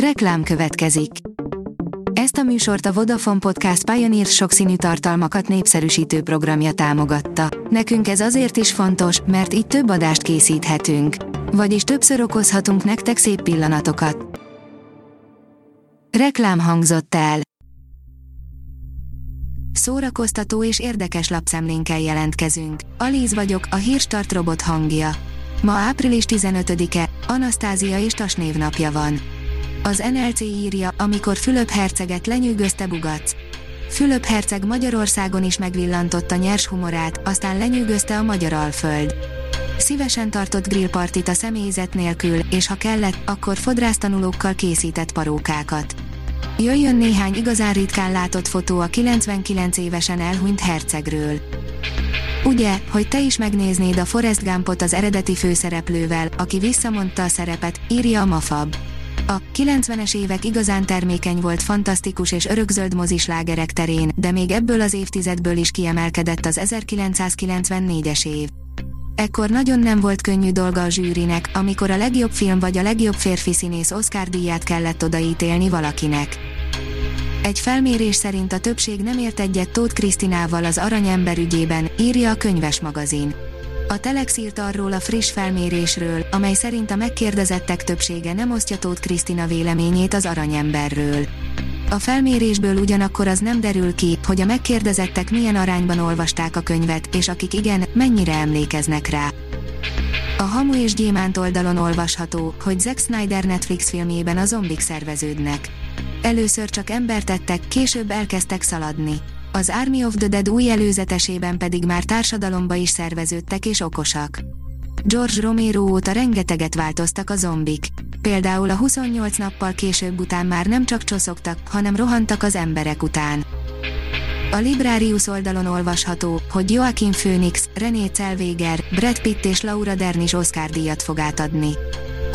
Reklám következik. Ezt a műsort a Vodafone Podcast Pioneer sokszínű tartalmakat népszerűsítő programja támogatta. Nekünk ez azért is fontos, mert így több adást készíthetünk. Vagyis többször okozhatunk nektek szép pillanatokat. Reklám hangzott el. Szórakoztató és érdekes lapszemlénkkel jelentkezünk. Alíz vagyok, a hírstart robot hangja. Ma április 15-e, Anasztázia és Tas névnapja van. Az NLC írja, amikor Fülöp herceget lenyűgözte Bugac. Fülöp herceg Magyarországon is megvillantotta nyers humorát, aztán lenyűgözte a magyar alföld. Szívesen tartott grillpartit a személyzet nélkül, és ha kellett, akkor fodrásztanulókkal készített parókákat. Jöjjön néhány igazán ritkán látott fotó a 99 évesen elhunyt hercegről. Ugye, hogy te is megnéznéd a Forrest Gumpot az eredeti főszereplővel, aki visszamondta a szerepet, írja a Mafab. A 90-es évek igazán termékeny volt fantasztikus és örökzöld mozislágerek terén, de még ebből az évtizedből is kiemelkedett az 1994-es év. Ekkor nagyon nem volt könnyű dolga a zsűrinek, amikor a legjobb film vagy a legjobb férfi színész Oscar díját kellett odaítélni valakinek. Egy felmérés szerint a többség nem ért egyet Tóth Krisztinával az Aranyember ügyében, írja a könyves magazin. A Telex írt arról a friss felmérésről, amely szerint a megkérdezettek többsége nem osztja Tóth Krisztina véleményét az aranyemberről. A felmérésből ugyanakkor az nem derül ki, hogy a megkérdezettek milyen arányban olvasták a könyvet, és akik igen, mennyire emlékeznek rá. A Hamu és Gyémánt oldalon olvasható, hogy Zack Snyder Netflix filmjében a zombik szerveződnek. Először csak embertettek, később elkezdtek szaladni. Az Army of the Dead új előzetesében pedig már társadalomba is szerveződtek és okosak. George Romero óta rengeteget változtak a zombik. Például a 28 nappal később után már nem csak csoszogtak, hanem rohantak az emberek után. A Librarius oldalon olvasható, hogy Joaquin Phoenix, René Zellweger, Brad Pitt és Laura Dern is Oscar díjat fog átadni.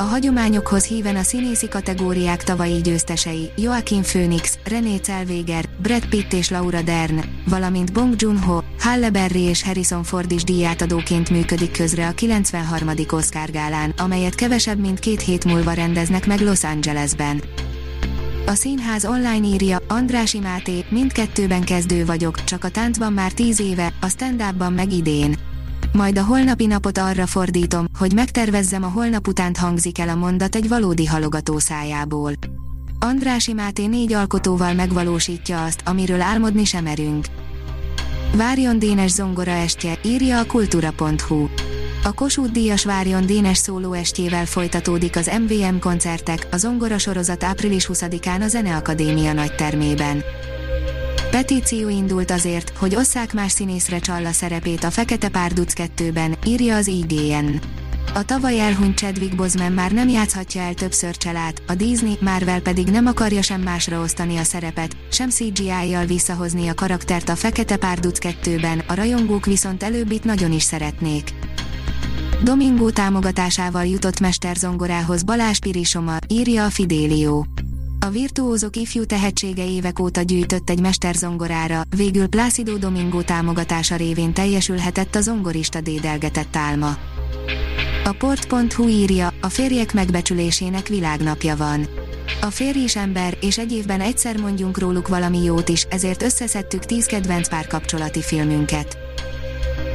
A hagyományokhoz híven a színészi kategóriák tavalyi győztesei, Joaquin Phoenix, René Zellweger, Brad Pitt és Laura Dern, valamint Bong Joon-ho, Halle Berry és Harrison Ford is díjátadóként működik közre a 93. Oscar gálán, amelyet kevesebb mint két hét múlva rendeznek meg Los Angelesben. A színház online írja, Andrási Máté, mindkettőben kezdő vagyok, csak a táncban már tíz éve, a stand meg idén. Majd a holnapi napot arra fordítom, hogy megtervezzem a holnap utánt hangzik el a mondat egy valódi halogató szájából. Andrási Máté négy alkotóval megvalósítja azt, amiről álmodni sem merünk. Várjon Dénes zongora estje, írja a kultúra.hu. A Kossuth Díjas Várjon Dénes szóló estjével folytatódik az MVM koncertek, a zongora sorozat április 20-án a Zeneakadémia nagy termében. Petíció indult azért, hogy osszák más színészre Csalla szerepét a Fekete Párduc 2-ben, írja az IGN. A tavaly elhunyt Chadwick Boseman már nem játszhatja el többször csalát, a Disney, Marvel pedig nem akarja sem másra osztani a szerepet, sem CGI-jal visszahozni a karaktert a Fekete Párduc 2-ben, a rajongók viszont előbb itt nagyon is szeretnék. Domingo támogatásával jutott mesterzongorához Balázs Pirisoma, írja a Fidélió. A virtuózok ifjú tehetsége évek óta gyűjtött egy mesterzongorára, végül Plácido Domingo támogatása révén teljesülhetett a zongorista dédelgetett álma. A port.hu írja, a férjek megbecsülésének világnapja van. A férj is ember, és egy évben egyszer mondjunk róluk valami jót is, ezért összeszedtük 10 kedvenc párkapcsolati filmünket.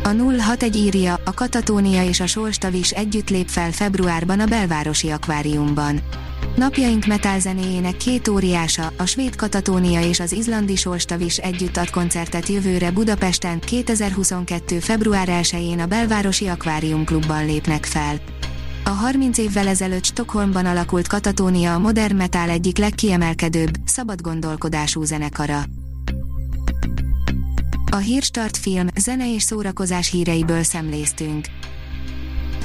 A 061 írja, a Katatónia és a Solstavis együtt lép fel februárban a belvárosi akváriumban. Napjaink zenéjének két óriása, a svéd Katatónia és az izlandi Solstavis együtt ad koncertet jövőre Budapesten 2022. február 1-én a Belvárosi Akvárium Klubban lépnek fel. A 30 évvel ezelőtt Stockholmban alakult Katatónia a modern metal egyik legkiemelkedőbb, szabad gondolkodású zenekara. A Hírstart film, zene és szórakozás híreiből szemléztünk.